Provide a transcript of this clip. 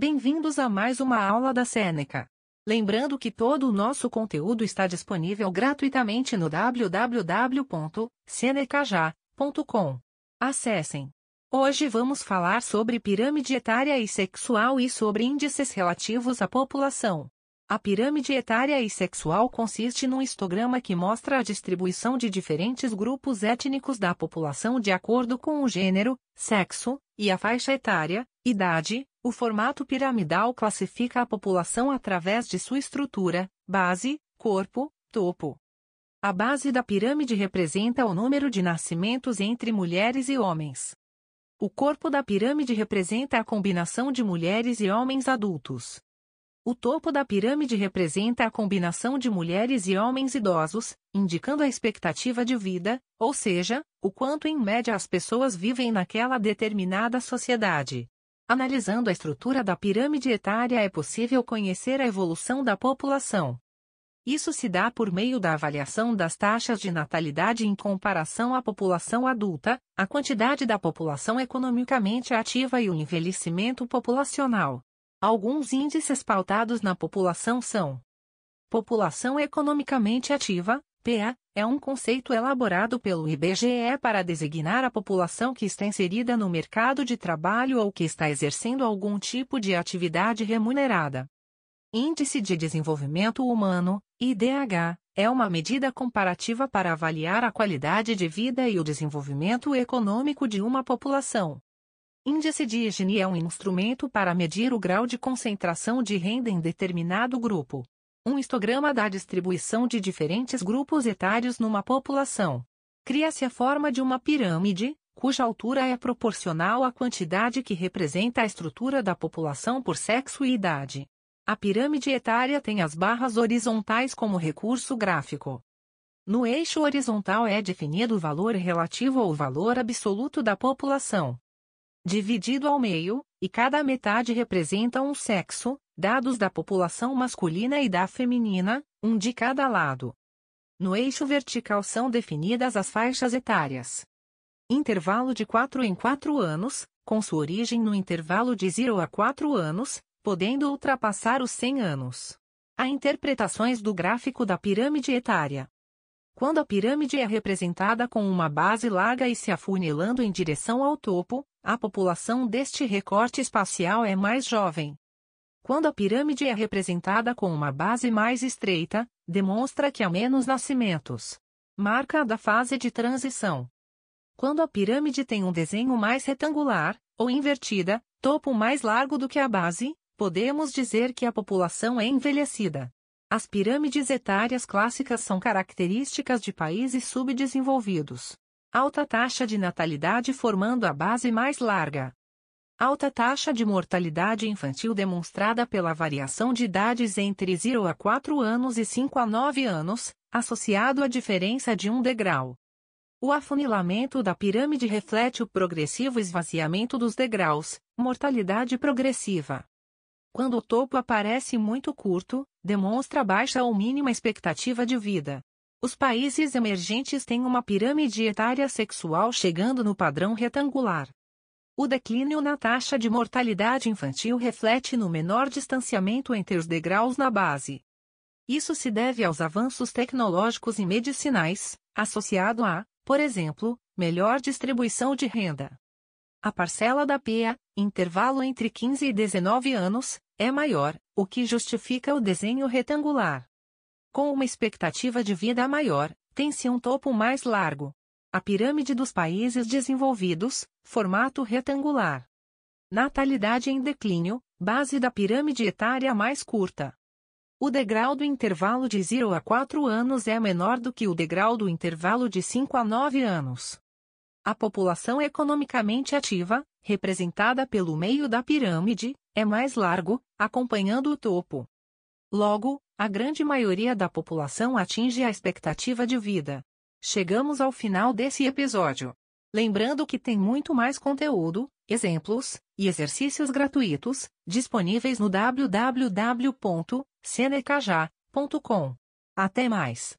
Bem-vindos a mais uma aula da Seneca. Lembrando que todo o nosso conteúdo está disponível gratuitamente no www.senecaja.com. Acessem. Hoje vamos falar sobre pirâmide etária e sexual e sobre índices relativos à população. A pirâmide etária e sexual consiste num histograma que mostra a distribuição de diferentes grupos étnicos da população de acordo com o gênero, sexo e a faixa etária, idade, o formato piramidal classifica a população através de sua estrutura, base, corpo, topo. A base da pirâmide representa o número de nascimentos entre mulheres e homens. O corpo da pirâmide representa a combinação de mulheres e homens adultos. O topo da pirâmide representa a combinação de mulheres e homens idosos, indicando a expectativa de vida, ou seja, o quanto em média as pessoas vivem naquela determinada sociedade. Analisando a estrutura da pirâmide etária é possível conhecer a evolução da população. Isso se dá por meio da avaliação das taxas de natalidade em comparação à população adulta, a quantidade da população economicamente ativa e o envelhecimento populacional. Alguns índices pautados na população são: População economicamente ativa, PA, é um conceito elaborado pelo IBGE para designar a população que está inserida no mercado de trabalho ou que está exercendo algum tipo de atividade remunerada. Índice de Desenvolvimento Humano, IDH, é uma medida comparativa para avaliar a qualidade de vida e o desenvolvimento econômico de uma população. Índice de Gini é um instrumento para medir o grau de concentração de renda em determinado grupo um histograma da distribuição de diferentes grupos etários numa população. Cria-se a forma de uma pirâmide, cuja altura é proporcional à quantidade que representa a estrutura da população por sexo e idade. A pirâmide etária tem as barras horizontais como recurso gráfico. No eixo horizontal é definido o valor relativo ou valor absoluto da população. Dividido ao meio, e cada metade representa um sexo, dados da população masculina e da feminina, um de cada lado. No eixo vertical são definidas as faixas etárias. Intervalo de 4 em 4 anos, com sua origem no intervalo de 0 a 4 anos, podendo ultrapassar os 100 anos. Há interpretações do gráfico da pirâmide etária. Quando a pirâmide é representada com uma base larga e se afunilando em direção ao topo, a população deste recorte espacial é mais jovem. Quando a pirâmide é representada com uma base mais estreita, demonstra que há menos nascimentos. Marca da fase de transição. Quando a pirâmide tem um desenho mais retangular, ou invertida, topo mais largo do que a base, podemos dizer que a população é envelhecida. As pirâmides etárias clássicas são características de países subdesenvolvidos. Alta taxa de natalidade formando a base mais larga. Alta taxa de mortalidade infantil demonstrada pela variação de idades entre 0 a 4 anos e 5 a 9 anos, associado à diferença de um degrau. O afunilamento da pirâmide reflete o progressivo esvaziamento dos degraus, mortalidade progressiva. Quando o topo aparece muito curto, demonstra baixa ou mínima expectativa de vida. Os países emergentes têm uma pirâmide etária sexual chegando no padrão retangular. O declínio na taxa de mortalidade infantil reflete no menor distanciamento entre os degraus na base. Isso se deve aos avanços tecnológicos e medicinais, associado a, por exemplo, melhor distribuição de renda. A parcela da PEA, intervalo entre 15 e 19 anos, é maior, o que justifica o desenho retangular. Com uma expectativa de vida maior, tem-se um topo mais largo. A pirâmide dos países desenvolvidos, formato retangular. Natalidade em declínio, base da pirâmide etária mais curta. O degrau do intervalo de 0 a 4 anos é menor do que o degrau do intervalo de 5 a 9 anos. A população economicamente ativa, representada pelo meio da pirâmide, é mais largo, acompanhando o topo. Logo, a grande maioria da população atinge a expectativa de vida. Chegamos ao final desse episódio. Lembrando que tem muito mais conteúdo, exemplos e exercícios gratuitos disponíveis no www.senecaja.com. Até mais!